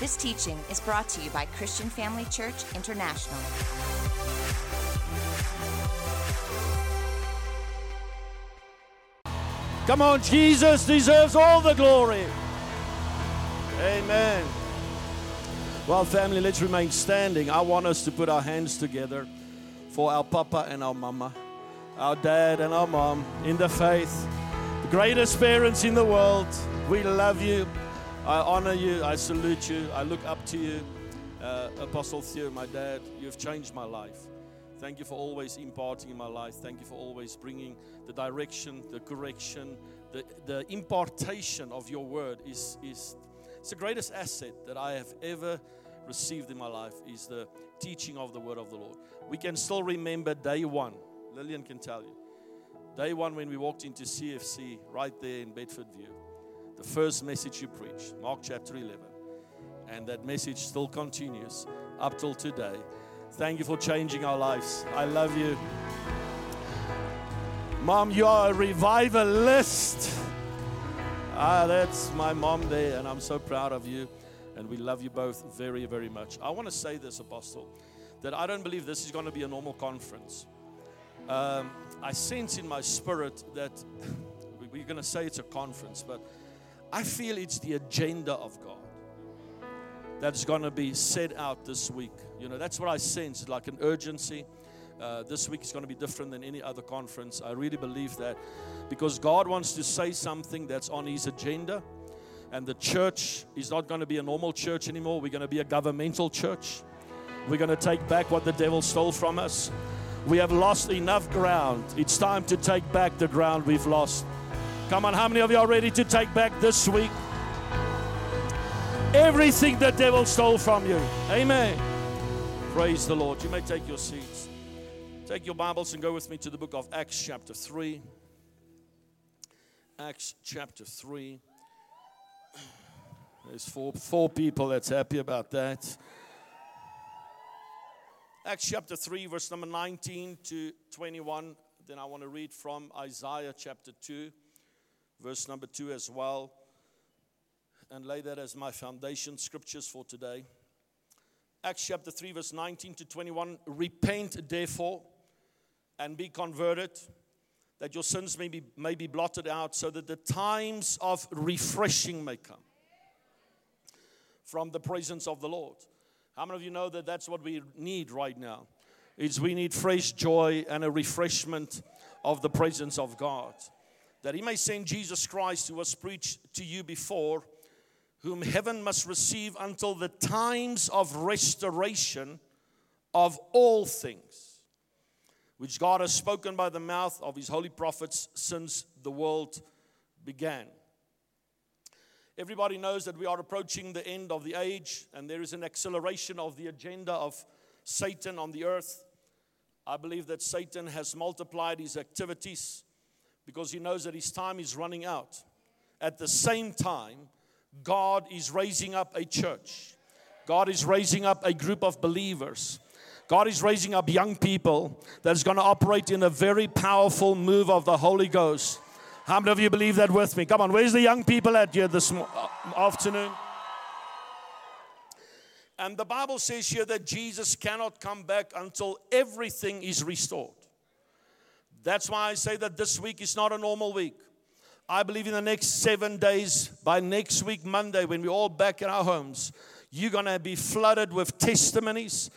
This teaching is brought to you by Christian Family Church International. Come on, Jesus deserves all the glory. Amen. Well, family, let's remain standing. I want us to put our hands together for our papa and our mama, our dad and our mom in the faith, the greatest parents in the world. We love you. I honor you. I salute you. I look up to you. Uh, Apostle Theo, my dad, you've changed my life. Thank you for always imparting in my life. Thank you for always bringing the direction, the correction, the, the impartation of your word is, is it's the greatest asset that I have ever received in my life is the teaching of the word of the Lord. We can still remember day one. Lillian can tell you. Day one when we walked into CFC right there in Bedford View. The first message you preached, Mark chapter 11. And that message still continues up till today. Thank you for changing our lives. I love you. Mom, you are a revivalist. Ah, that's my mom there, and I'm so proud of you. And we love you both very, very much. I want to say this, Apostle, that I don't believe this is going to be a normal conference. Um, I sense in my spirit that we're going to say it's a conference, but I feel it's the agenda of God that's going to be set out this week. You know, that's what I sense, like an urgency. Uh, this week is going to be different than any other conference. I really believe that because God wants to say something that's on His agenda. And the church is not going to be a normal church anymore. We're going to be a governmental church. We're going to take back what the devil stole from us. We have lost enough ground. It's time to take back the ground we've lost. Come on, how many of you are ready to take back this week? Everything the devil stole from you. Amen. Praise the Lord. You may take your seats. Take your Bibles and go with me to the book of Acts, chapter 3. Acts, chapter 3. There's four, four people that's happy about that. Acts chapter 3, verse number 19 to 21. Then I want to read from Isaiah chapter 2, verse number 2 as well, and lay that as my foundation scriptures for today. Acts chapter 3, verse 19 to 21. Repent, therefore, and be converted, that your sins may be, may be blotted out, so that the times of refreshing may come from the presence of the Lord. How many of you know that that's what we need right now? Is we need fresh joy and a refreshment of the presence of God. That He may send Jesus Christ, who was preached to you before, whom heaven must receive until the times of restoration of all things, which God has spoken by the mouth of His holy prophets since the world began. Everybody knows that we are approaching the end of the age, and there is an acceleration of the agenda of Satan on the earth. I believe that Satan has multiplied his activities because he knows that his time is running out. At the same time, God is raising up a church, God is raising up a group of believers. God is raising up young people that is going to operate in a very powerful move of the Holy Ghost. How many of you believe that with me? Come on, where's the young people at here this uh, afternoon? And the Bible says here that Jesus cannot come back until everything is restored. That's why I say that this week is not a normal week. I believe in the next seven days, by next week, Monday, when we're all back in our homes, you're going to be flooded with testimonies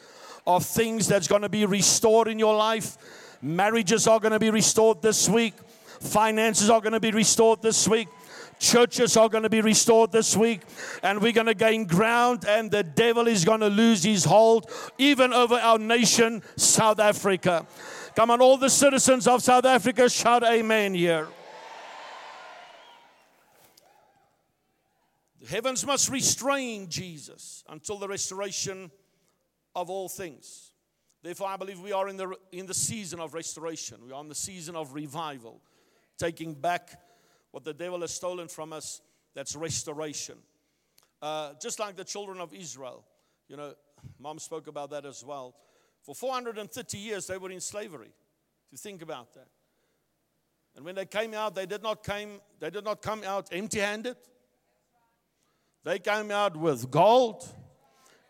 of things that's going to be restored in your life. Marriages are going to be restored this week. Finances are going to be restored this week. Churches are going to be restored this week, and we're going to gain ground, and the devil is going to lose his hold even over our nation, South Africa. Come on, all the citizens of South Africa, shout amen here. The heavens must restrain Jesus until the restoration of all things. Therefore, I believe we are in the, in the season of restoration. We are in the season of revival, taking back what the devil has stolen from us. That's restoration. Uh, just like the children of Israel. You know, mom spoke about that as well. For 430 years, they were in slavery. To think about that. And when they came out, they did not, came, they did not come out empty handed. They came out with gold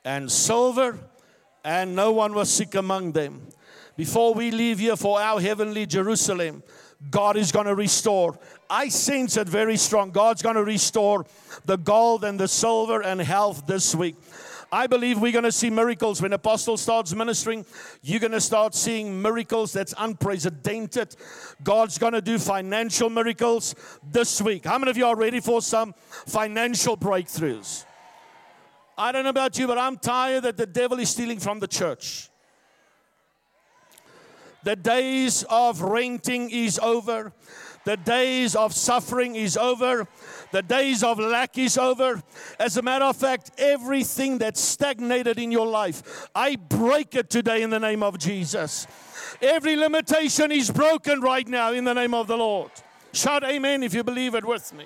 and silver, and no one was sick among them. Before we leave here for our heavenly Jerusalem, God is going to restore. I sense it very strong. God's going to restore the gold and the silver and health this week. I believe we're going to see miracles when apostle starts ministering. You're going to start seeing miracles that's unprecedented. God's going to do financial miracles this week. How many of you are ready for some financial breakthroughs? I don't know about you, but I'm tired that the devil is stealing from the church. The days of renting is over. The days of suffering is over. The days of lack is over. As a matter of fact, everything that stagnated in your life, I break it today in the name of Jesus. Every limitation is broken right now in the name of the Lord. Shout amen if you believe it with me.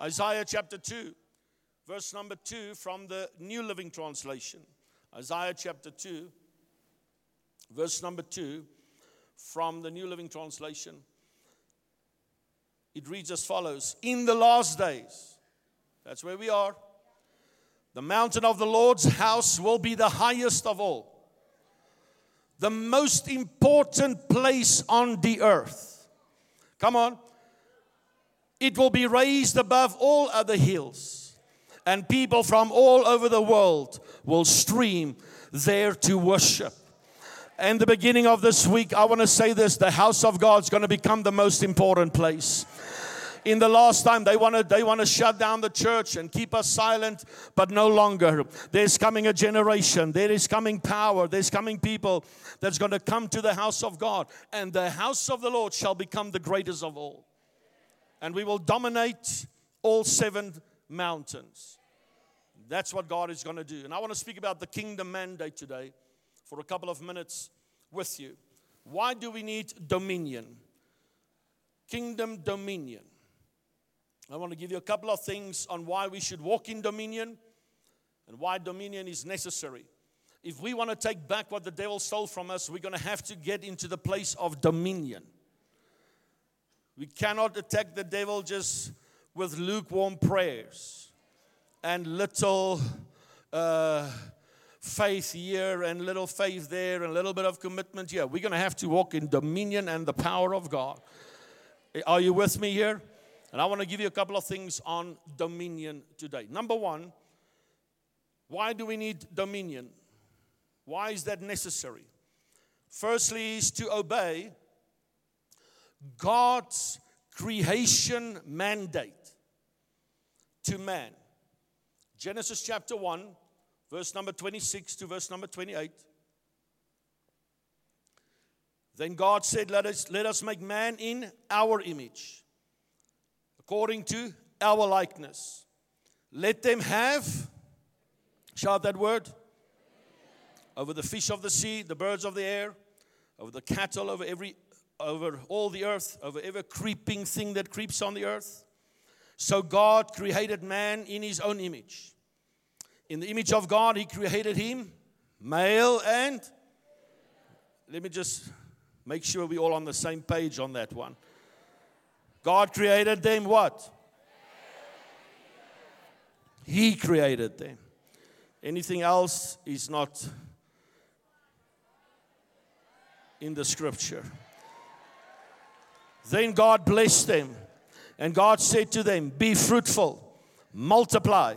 Isaiah chapter 2, verse number 2 from the New Living Translation. Isaiah chapter 2, verse number 2 from the New Living Translation. It reads as follows In the last days, that's where we are, the mountain of the Lord's house will be the highest of all, the most important place on the earth. Come on. It will be raised above all other hills, and people from all over the world will stream there to worship. And the beginning of this week, I want to say this the house of God is going to become the most important place. In the last time they want to they want to shut down the church and keep us silent but no longer. There's coming a generation there is coming power there's coming people that's going to come to the house of god and the house of the lord shall become the greatest of all. And we will dominate all seven mountains. That's what god is going to do. And i want to speak about the kingdom mandate today for a couple of minutes with you why do we need dominion kingdom dominion I want to give you a couple of things on why we should walk in dominion and why dominion is necessary. If we want to take back what the devil stole from us, we're going to have to get into the place of dominion. We cannot attack the devil just with lukewarm prayers and little uh, faith here and little faith there and a little bit of commitment here. We're going to have to walk in dominion and the power of God. Eh, are you with me here? And I want to give you a couple of things on dominion today. Number one, why do we need dominion? Why is that necessary? Firstly, is to obey God's creation mandate to man. Genesis chapter 1, verse number 26 to verse number 28. Then God said, Let us, let us make man in our image according to our likeness. Let them have, shout that word, over the fish of the sea, the birds of the air, over the cattle, over every, over all the earth, over every creeping thing that creeps on the earth. So God created man in his own image. In the image of God, he created him, male and. Let me just make sure we're all on the same page on that one. God created them what? He created them. Anything else is not in the scripture. Then God blessed them, and God said to them, Be fruitful, multiply,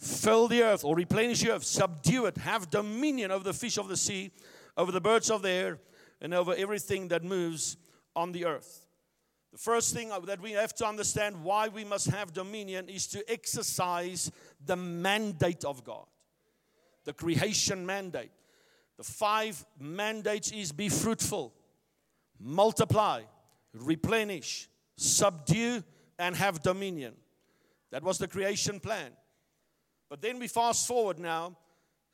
fill the earth, or replenish the earth, subdue it, have dominion over the fish of the sea, over the birds of the air, and over everything that moves on the earth. The first thing that we have to understand why we must have dominion is to exercise the mandate of God, the creation mandate. The five mandates is be fruitful, multiply, replenish, subdue, and have dominion. That was the creation plan. But then we fast forward now.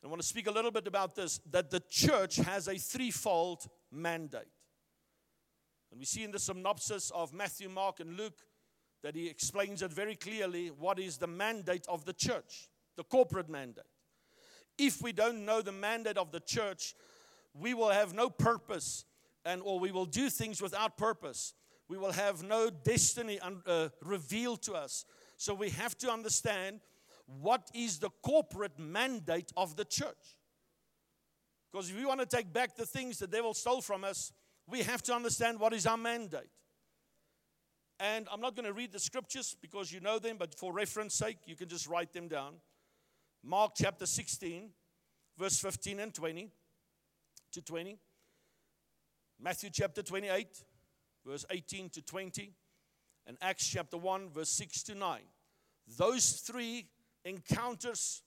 I want to speak a little bit about this that the church has a threefold mandate. And we see in the synopsis of Matthew, Mark, and Luke that he explains it very clearly what is the mandate of the church, the corporate mandate. If we don't know the mandate of the church, we will have no purpose and or we will do things without purpose. We will have no destiny un, uh, revealed to us. So we have to understand what is the corporate mandate of the church. Because if we want to take back the things the devil stole from us, we have to understand what is our mandate. And I'm not going to read the scriptures because you know them, but for reference sake, you can just write them down. Mark chapter 16, verse 15 and 20 to 20. Matthew chapter 28, verse 18 to 20. And Acts chapter 1, verse 6 to 9. Those three encounters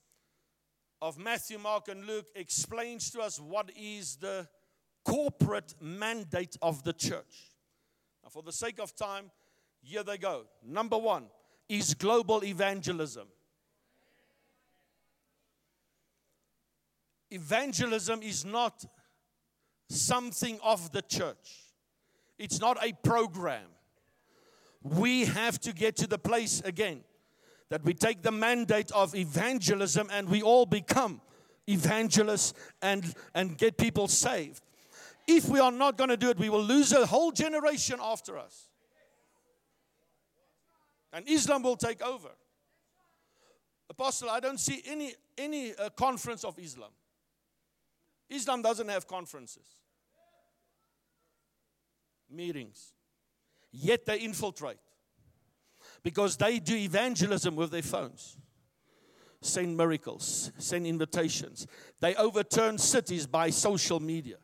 of Matthew, Mark, and Luke explains to us what is the corporate mandate of the church. Now, for the sake of time, here they go. Number one is global evangelism. Evangelism is not something of the church, it's not a program. We have to get to the place again that we take the mandate of evangelism and we all become evangelists and, and get people saved. If we are not going to do it, we will lose a whole generation after us. And Islam will take over. Apostle, I don't see any, any uh, conference of Islam. Islam doesn't have conferences, meetings. Yet they infiltrate because they do evangelism with their phones, send miracles, send invitations. They overturn cities by social media.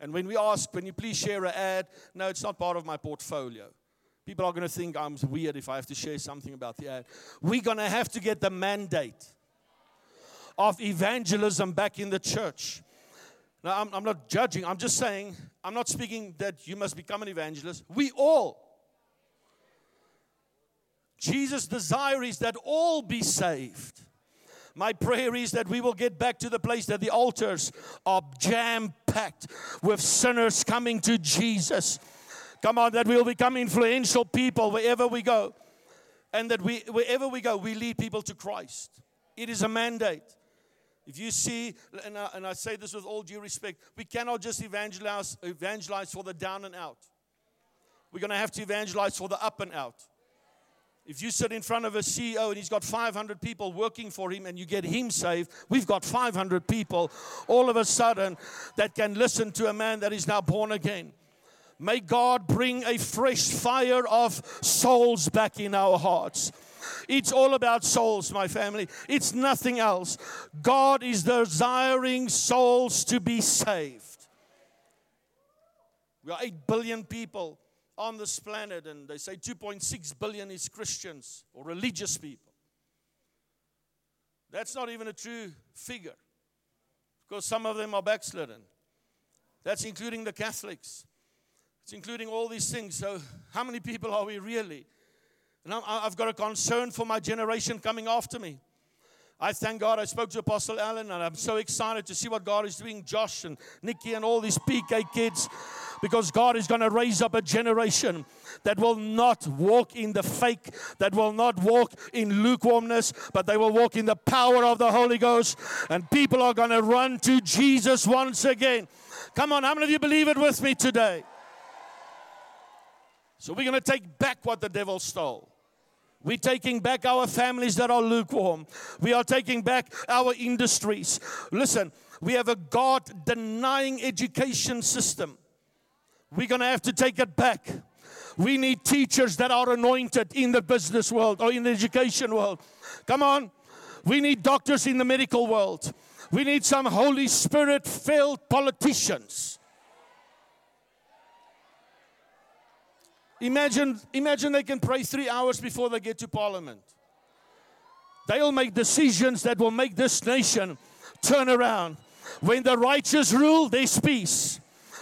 And when we ask, can you please share an ad? No, it's not part of my portfolio. People are going to think I'm weird if I have to share something about the ad. We're going to have to get the mandate of evangelism back in the church. Now, I'm, I'm, not judging, I'm just saying, I'm not speaking that you must become an evangelist. We all Jesus' desire is that all be saved. My prayer is that we will get back to the place that the altars are jam packed with sinners coming to Jesus. Come on, that we'll become influential people wherever we go. And that we, wherever we go, we lead people to Christ. It is a mandate. If you see, and I, and I say this with all due respect, we cannot just evangelize, evangelize for the down and out. We're going to have to evangelize for the up and out. If you sit in front of a CEO and he's got 500 people working for him and you get him saved, we've got 500 people all of a sudden that can listen to a man that is now born again. May God bring a fresh fire of souls back in our hearts. It's all about souls, my family. It's nothing else. God is desiring souls to be saved. We are 8 billion people on this planet, and they say 2.6 billion is Christians or religious people. That's not even a true figure because some of them are backslidden. That's including the Catholics. It's including all these things. So, how many people are we really? And I've got a concern for my generation coming after me. I thank God I spoke to Apostle Allen, and I'm so excited to see what God is doing, Josh and Nikki and all these PK kids, because God is going to raise up a generation that will not walk in the fake, that will not walk in lukewarmness, but they will walk in the power of the Holy Ghost, and people are going to run to Jesus once again. Come on, how many of you believe it with me today? So we're going to take back what the devil stole. We're taking back our families that are lukewarm. We are taking back our industries. Listen, we have a God denying education system. We're going to have to take it back. We need teachers that are anointed in the business world or in the education world. Come on. We need doctors in the medical world. We need some Holy Spirit filled politicians Imagine, imagine they can pray three hours before they get to parliament. They'll make decisions that will make this nation turn around. When the righteous rule, there's peace.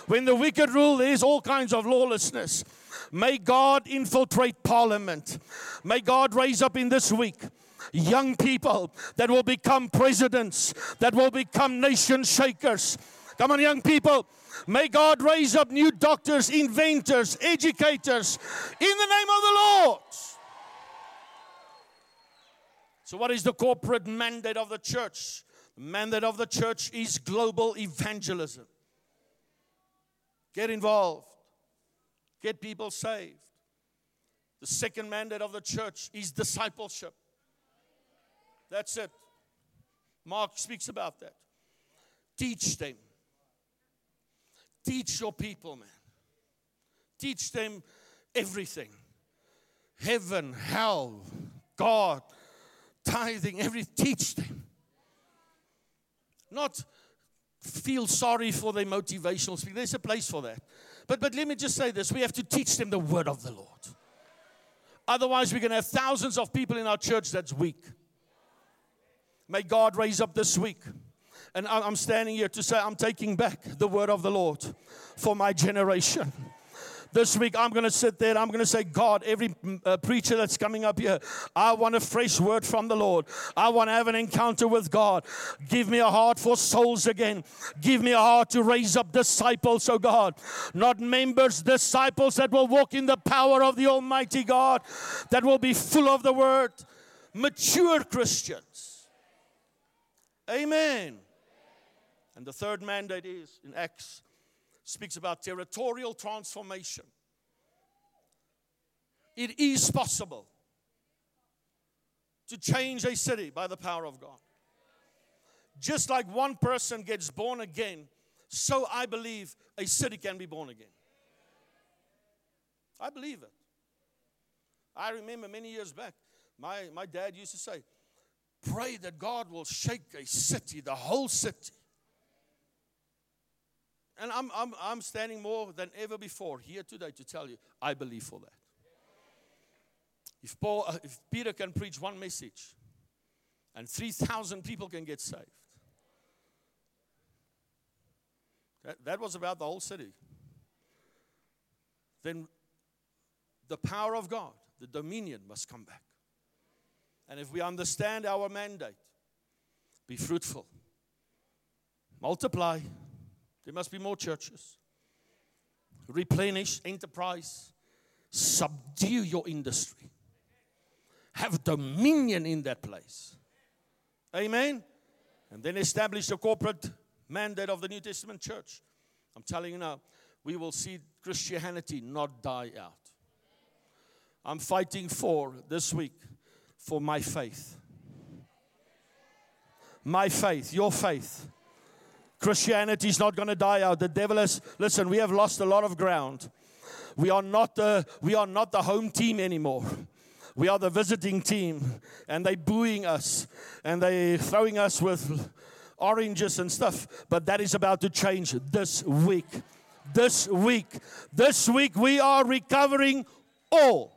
When the wicked rule, there's all kinds of lawlessness. May God infiltrate parliament. May God raise up in this week young people that will become presidents, that will become nation shakers. Come on, young people. May God raise up new doctors, inventors, educators in the name of the Lord. So, what is the corporate mandate of the church? The mandate of the church is global evangelism. Get involved, get people saved. The second mandate of the church is discipleship. That's it. Mark speaks about that. Teach them. Teach your people, man. Teach them everything heaven, hell, God, tithing, every teach them. Not feel sorry for their motivational speech. There's a place for that. But, but let me just say this we have to teach them the word of the Lord. Otherwise, we're going to have thousands of people in our church that's weak. May God raise up this week. And I'm standing here to say, I'm taking back the word of the Lord for my generation. This week, I'm going to sit there I'm going to say, God, every mm, uh, preacher that's coming up here, I want a fresh word from the Lord. I want to have an encounter with God. Give me a heart for souls again. Give me a heart to raise up disciples, oh God. Not members, disciples that will walk in the power of the Almighty God, that will be full of the word. Mature Christians. Amen. And the third mandate is in Acts speaks about territorial transformation. It is possible to change a city by the power of God. Just like one person gets born again, so I believe a city can be born again. I believe it. I remember many years back, my, my dad used to say, Pray that God will shake a city, the whole city. And I'm, I'm, I'm standing more than ever before here today to tell you, I believe for that. If, Paul, uh, if Peter can preach one message and 3,000 people can get saved, that, that was about the whole city. Then the power of God, the dominion must come back. And if we understand our mandate, be fruitful, multiply, there must be more churches. Replenish enterprise. Subdue your industry. Have dominion in that place. Amen. And then establish the corporate mandate of the New Testament church. I'm telling you now, we will see Christianity not die out. I'm fighting for this week for my faith. My faith, your faith Christianity is not going to die out. The devil has, listen, we have lost a lot of ground. We are not the, we are not the home team anymore. We are the visiting team, and they booing us, and they throwing us with oranges and stuff. But that is about to change this week. This week. This week we are recovering all.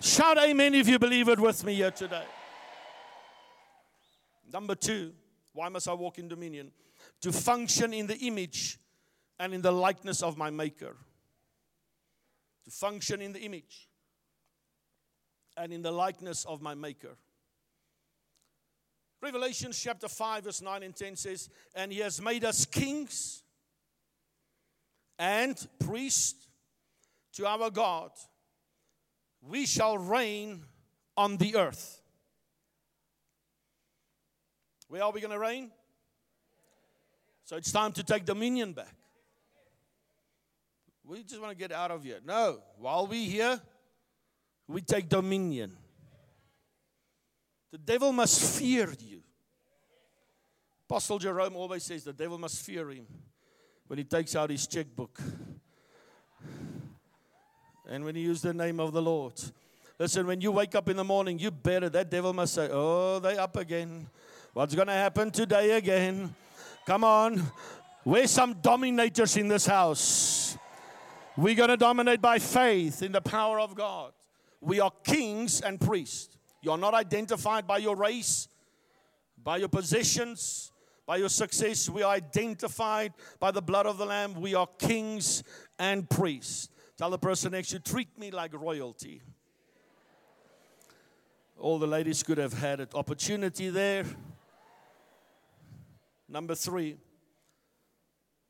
Shout amen if you believe it with me here today. Number two, why must I walk in dominion? To function in the image and in the likeness of my Maker. To function in the image and in the likeness of my Maker. Revelation chapter 5, verse 9 and 10 says, And he has made us kings and priests to our God. We shall reign on the earth. Where are we going to reign? So it's time to take dominion back. We just want to get out of here. No, while we're here, we take dominion. The devil must fear you. Apostle Jerome always says the devil must fear him when he takes out his checkbook and when he uses the name of the Lord. Listen, when you wake up in the morning, you better, that devil must say, Oh, they up again. What's going to happen today again? Come on. We're some dominators in this house? We're going to dominate by faith in the power of God. We are kings and priests. You're not identified by your race, by your possessions, by your success. We are identified by the blood of the Lamb. We are kings and priests. Tell the person next to you, treat me like royalty. All the ladies could have had an opportunity there. Number three,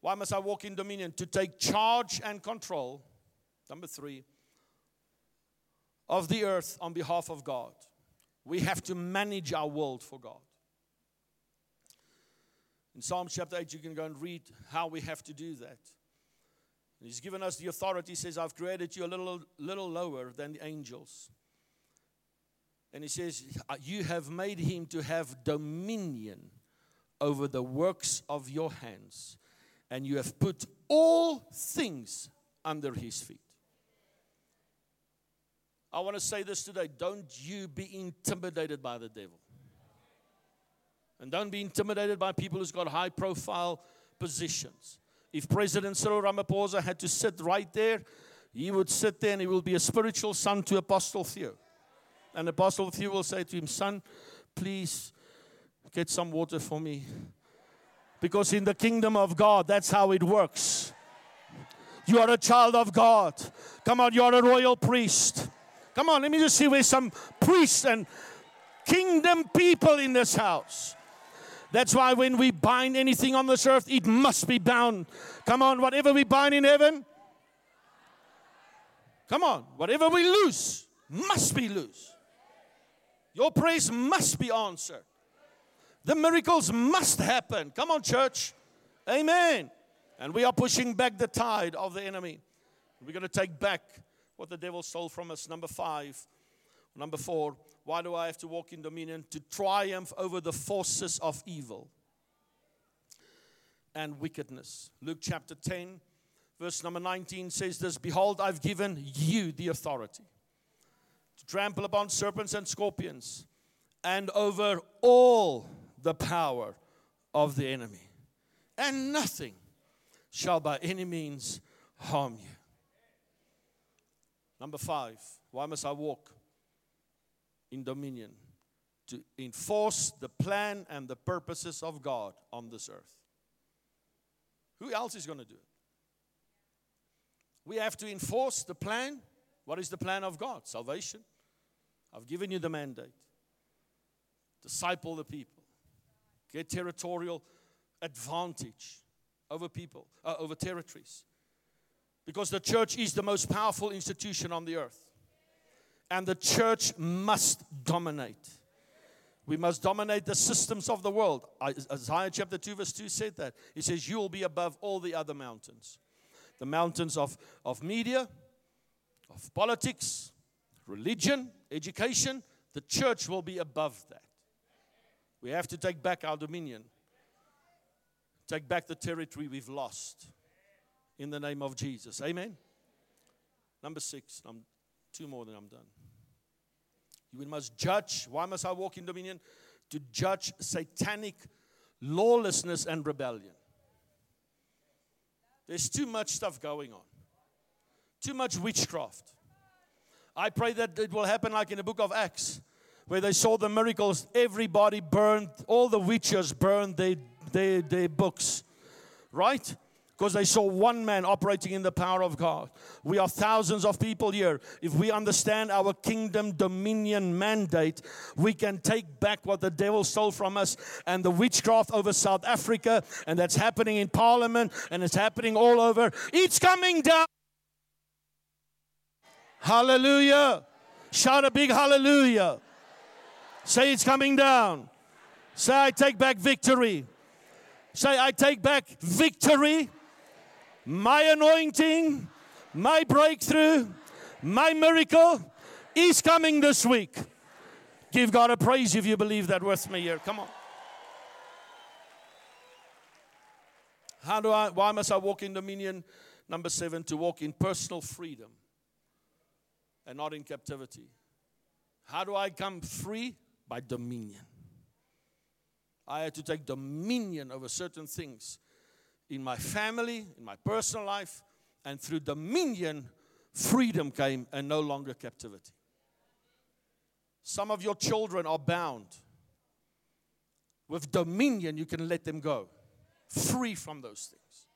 why must I walk in dominion? To take charge and control. Number three, of the earth on behalf of God. We have to manage our world for God. In Psalm chapter 8, you can go and read how we have to do that. He's given us the authority. He says, I've created you a little, little lower than the angels. And he says, You have made him to have dominion over the works of your hands, and you have put all things under his feet. I want to say this today don't you be intimidated by the devil. And don't be intimidated by people who's got high profile positions. If President Cyril Ramaphosa had to sit right there, he would sit there and he will be a spiritual son to Apostle Theo. And Apostle Theo will say to him, Son, please get some water for me. Because in the kingdom of God, that's how it works. You are a child of God. Come on, you are a royal priest. Come on, let me just see where some priests and kingdom people in this house. That's why when we bind anything on this earth, it must be bound. Come on, whatever we bind in heaven, come on, whatever we lose must be loose. Your praise must be answered. The miracles must happen. Come on, church. Amen. And we are pushing back the tide of the enemy. We're going to take back what the devil stole from us. Number five. Number four, why do I have to walk in dominion? To triumph over the forces of evil and wickedness. Luke chapter 10, verse number 19 says this Behold, I've given you the authority to trample upon serpents and scorpions and over all the power of the enemy, and nothing shall by any means harm you. Number five, why must I walk in dominion? To enforce the plan and the purposes of God on this earth. Who else is going to do it? We have to enforce the plan. What is the plan of God? Salvation. I've given you the mandate. Disciple the people. Get territorial advantage over people, uh, over territories. Because the church is the most powerful institution on the earth. And the church must dominate. We must dominate the systems of the world. Isaiah chapter 2, verse 2 said that. He says, You will be above all the other mountains the mountains of, of media, of politics, religion, education. The church will be above that. We have to take back our dominion, take back the territory we've lost in the name of Jesus. Amen. Number six, I'm two more than I'm done. You must judge. Why must I walk in dominion? To judge satanic lawlessness and rebellion. There's too much stuff going on, too much witchcraft. I pray that it will happen like in the book of Acts, where they saw the miracles. Everybody burned, all the witches burned their, their, their books, right? because they saw one man operating in the power of God. We are thousands of people here. If we understand our kingdom dominion mandate, we can take back what the devil stole from us and the witchcraft over South Africa, and that's happening in Parliament and it's happening all over. It's coming down. Hallelujah. Shout a big hallelujah. Say it's coming down. Say, I take back victory. Say, I take back victory my anointing, my breakthrough, my miracle is coming this week. Give God a praise if you believe that with me here. Come on. How do I, why must I walk in dominion? Number seven, to walk in personal freedom and not in captivity. How do I come free? By dominion. I had to take dominion over certain things in my family, in my personal life, and through dominion, freedom came and no longer captivity. Some of your children are bound. With dominion, you can let them go, free from those things.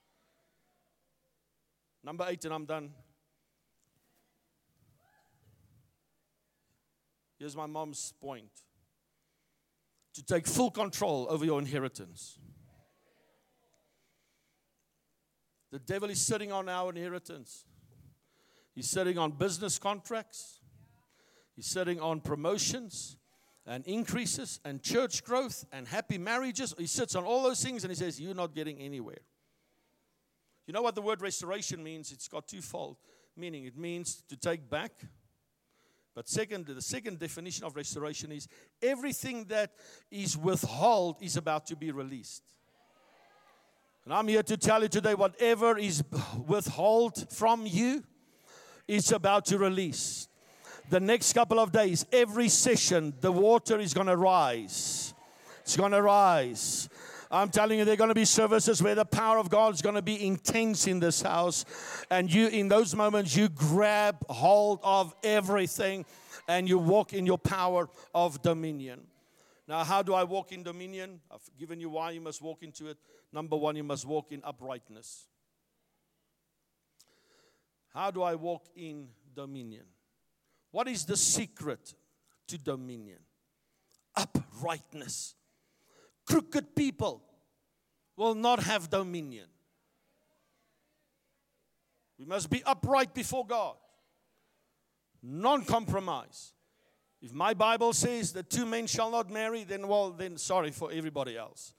Number eight, and I'm done. Here's my mom's point to take full control over your inheritance. The devil is sitting on our inheritance. He's sitting on business contracts. He's sitting on promotions and increases and church growth and happy marriages. He sits on all those things and he says, You're not getting anywhere. You know what the word restoration means? It's got twofold meaning. It means to take back. But second, the second definition of restoration is everything that is withheld is about to be released. And I'm here to tell you today whatever is withheld from you is about to release. The next couple of days, every session, the water is going to rise. It's going to rise. I'm telling you, there are going to be services where the power of God is going to be intense in this house. And you, in those moments, you grab hold of everything and you walk in your power of dominion. Now, how do I walk in dominion? I've given you why you must walk into it. Number one, you must walk in uprightness. How do I walk in dominion? What is the secret to dominion? Uprightness. Crooked people will not have dominion. We must be upright before God, non compromise. If my Bible says that two men shall not marry, then, well, then sorry for everybody else.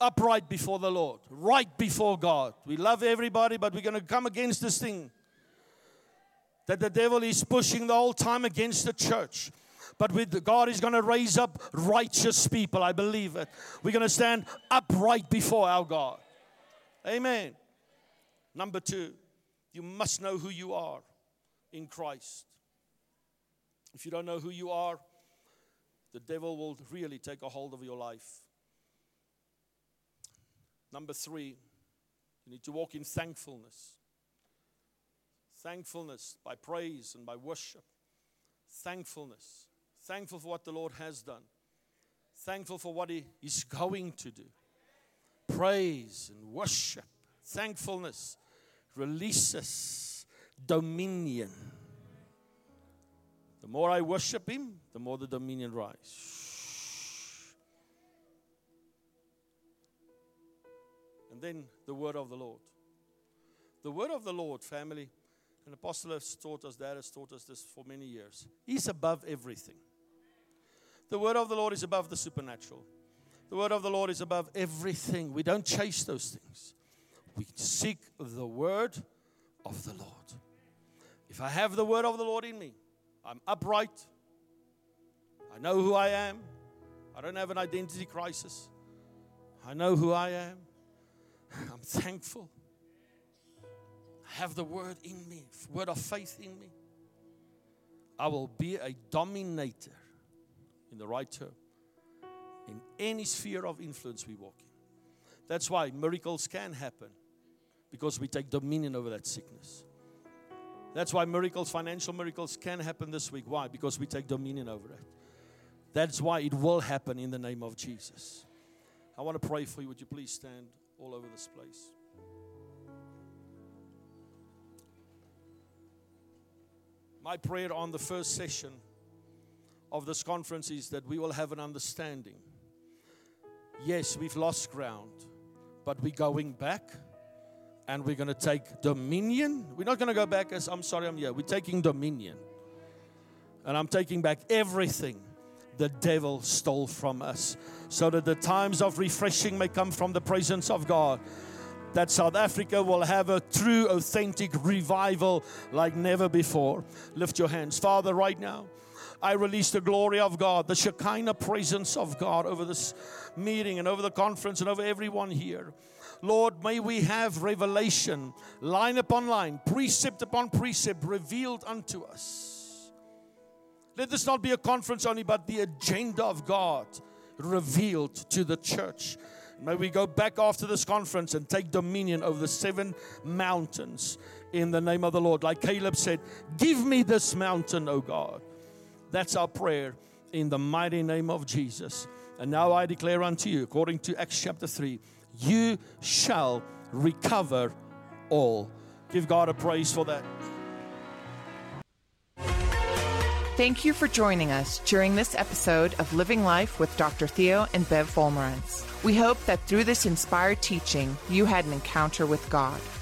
Upright before the Lord, right before God. We love everybody, but we're going to come against this thing that the devil is pushing the whole time against the church. But with God is going to raise up righteous people. I believe it. We're going to stand upright before our God. Amen. Number two, you must know who you are in Christ. If you don't know who you are, the devil will really take a hold of your life. Number three, you need to walk in thankfulness. Thankfulness by praise and by worship. Thankfulness. Thankful for what the Lord has done. Thankful for what He is going to do. Praise and worship. Thankfulness releases dominion. The more I worship Him, the more the dominion rises. And then the word of the Lord. The word of the Lord, family, and Apostle has taught us, Dad has taught us this for many years. He's above everything. The word of the Lord is above the supernatural. The word of the Lord is above everything. We don't chase those things. We seek the word of the Lord. If I have the word of the Lord in me, I'm upright. I know who I am. I don't have an identity crisis. I know who I am. I'm thankful. I have the word in me, word of faith in me. I will be a dominator in the right term in any sphere of influence we walk in. That's why miracles can happen because we take dominion over that sickness. That's why miracles, financial miracles, can happen this week. Why? Because we take dominion over it. That's why it will happen in the name of Jesus. I want to pray for you. Would you please stand all over this place? My prayer on the first session of this conference is that we will have an understanding. Yes, we've lost ground, but we're going back and we're going to take dominion. We're not going to go back as, I'm sorry, I'm here. We're taking dominion. And I'm taking back everything the devil stole from us so that the times of refreshing may come from the presence of God. That South Africa will have a true, authentic revival like never before. Lift your hands. Father, right now. I release the glory of God, the Shekinah presence of God over this meeting and over the conference and over everyone here. Lord, may we have revelation, line upon line, precept upon precept, revealed unto us. Let this not be a conference only, but the agenda of God revealed to the church. May we go back after this conference and take dominion over the seven mountains in the name of the Lord. Like Caleb said, Give me this mountain, O God. That's our prayer in the mighty name of Jesus. And now I declare unto you, according to Acts chapter 3, you shall recover all. Give God a praise for that. Thank you for joining us during this episode of Living Life with Dr. Theo and Bev Wolmarans. We hope that through this inspired teaching, you had an encounter with God.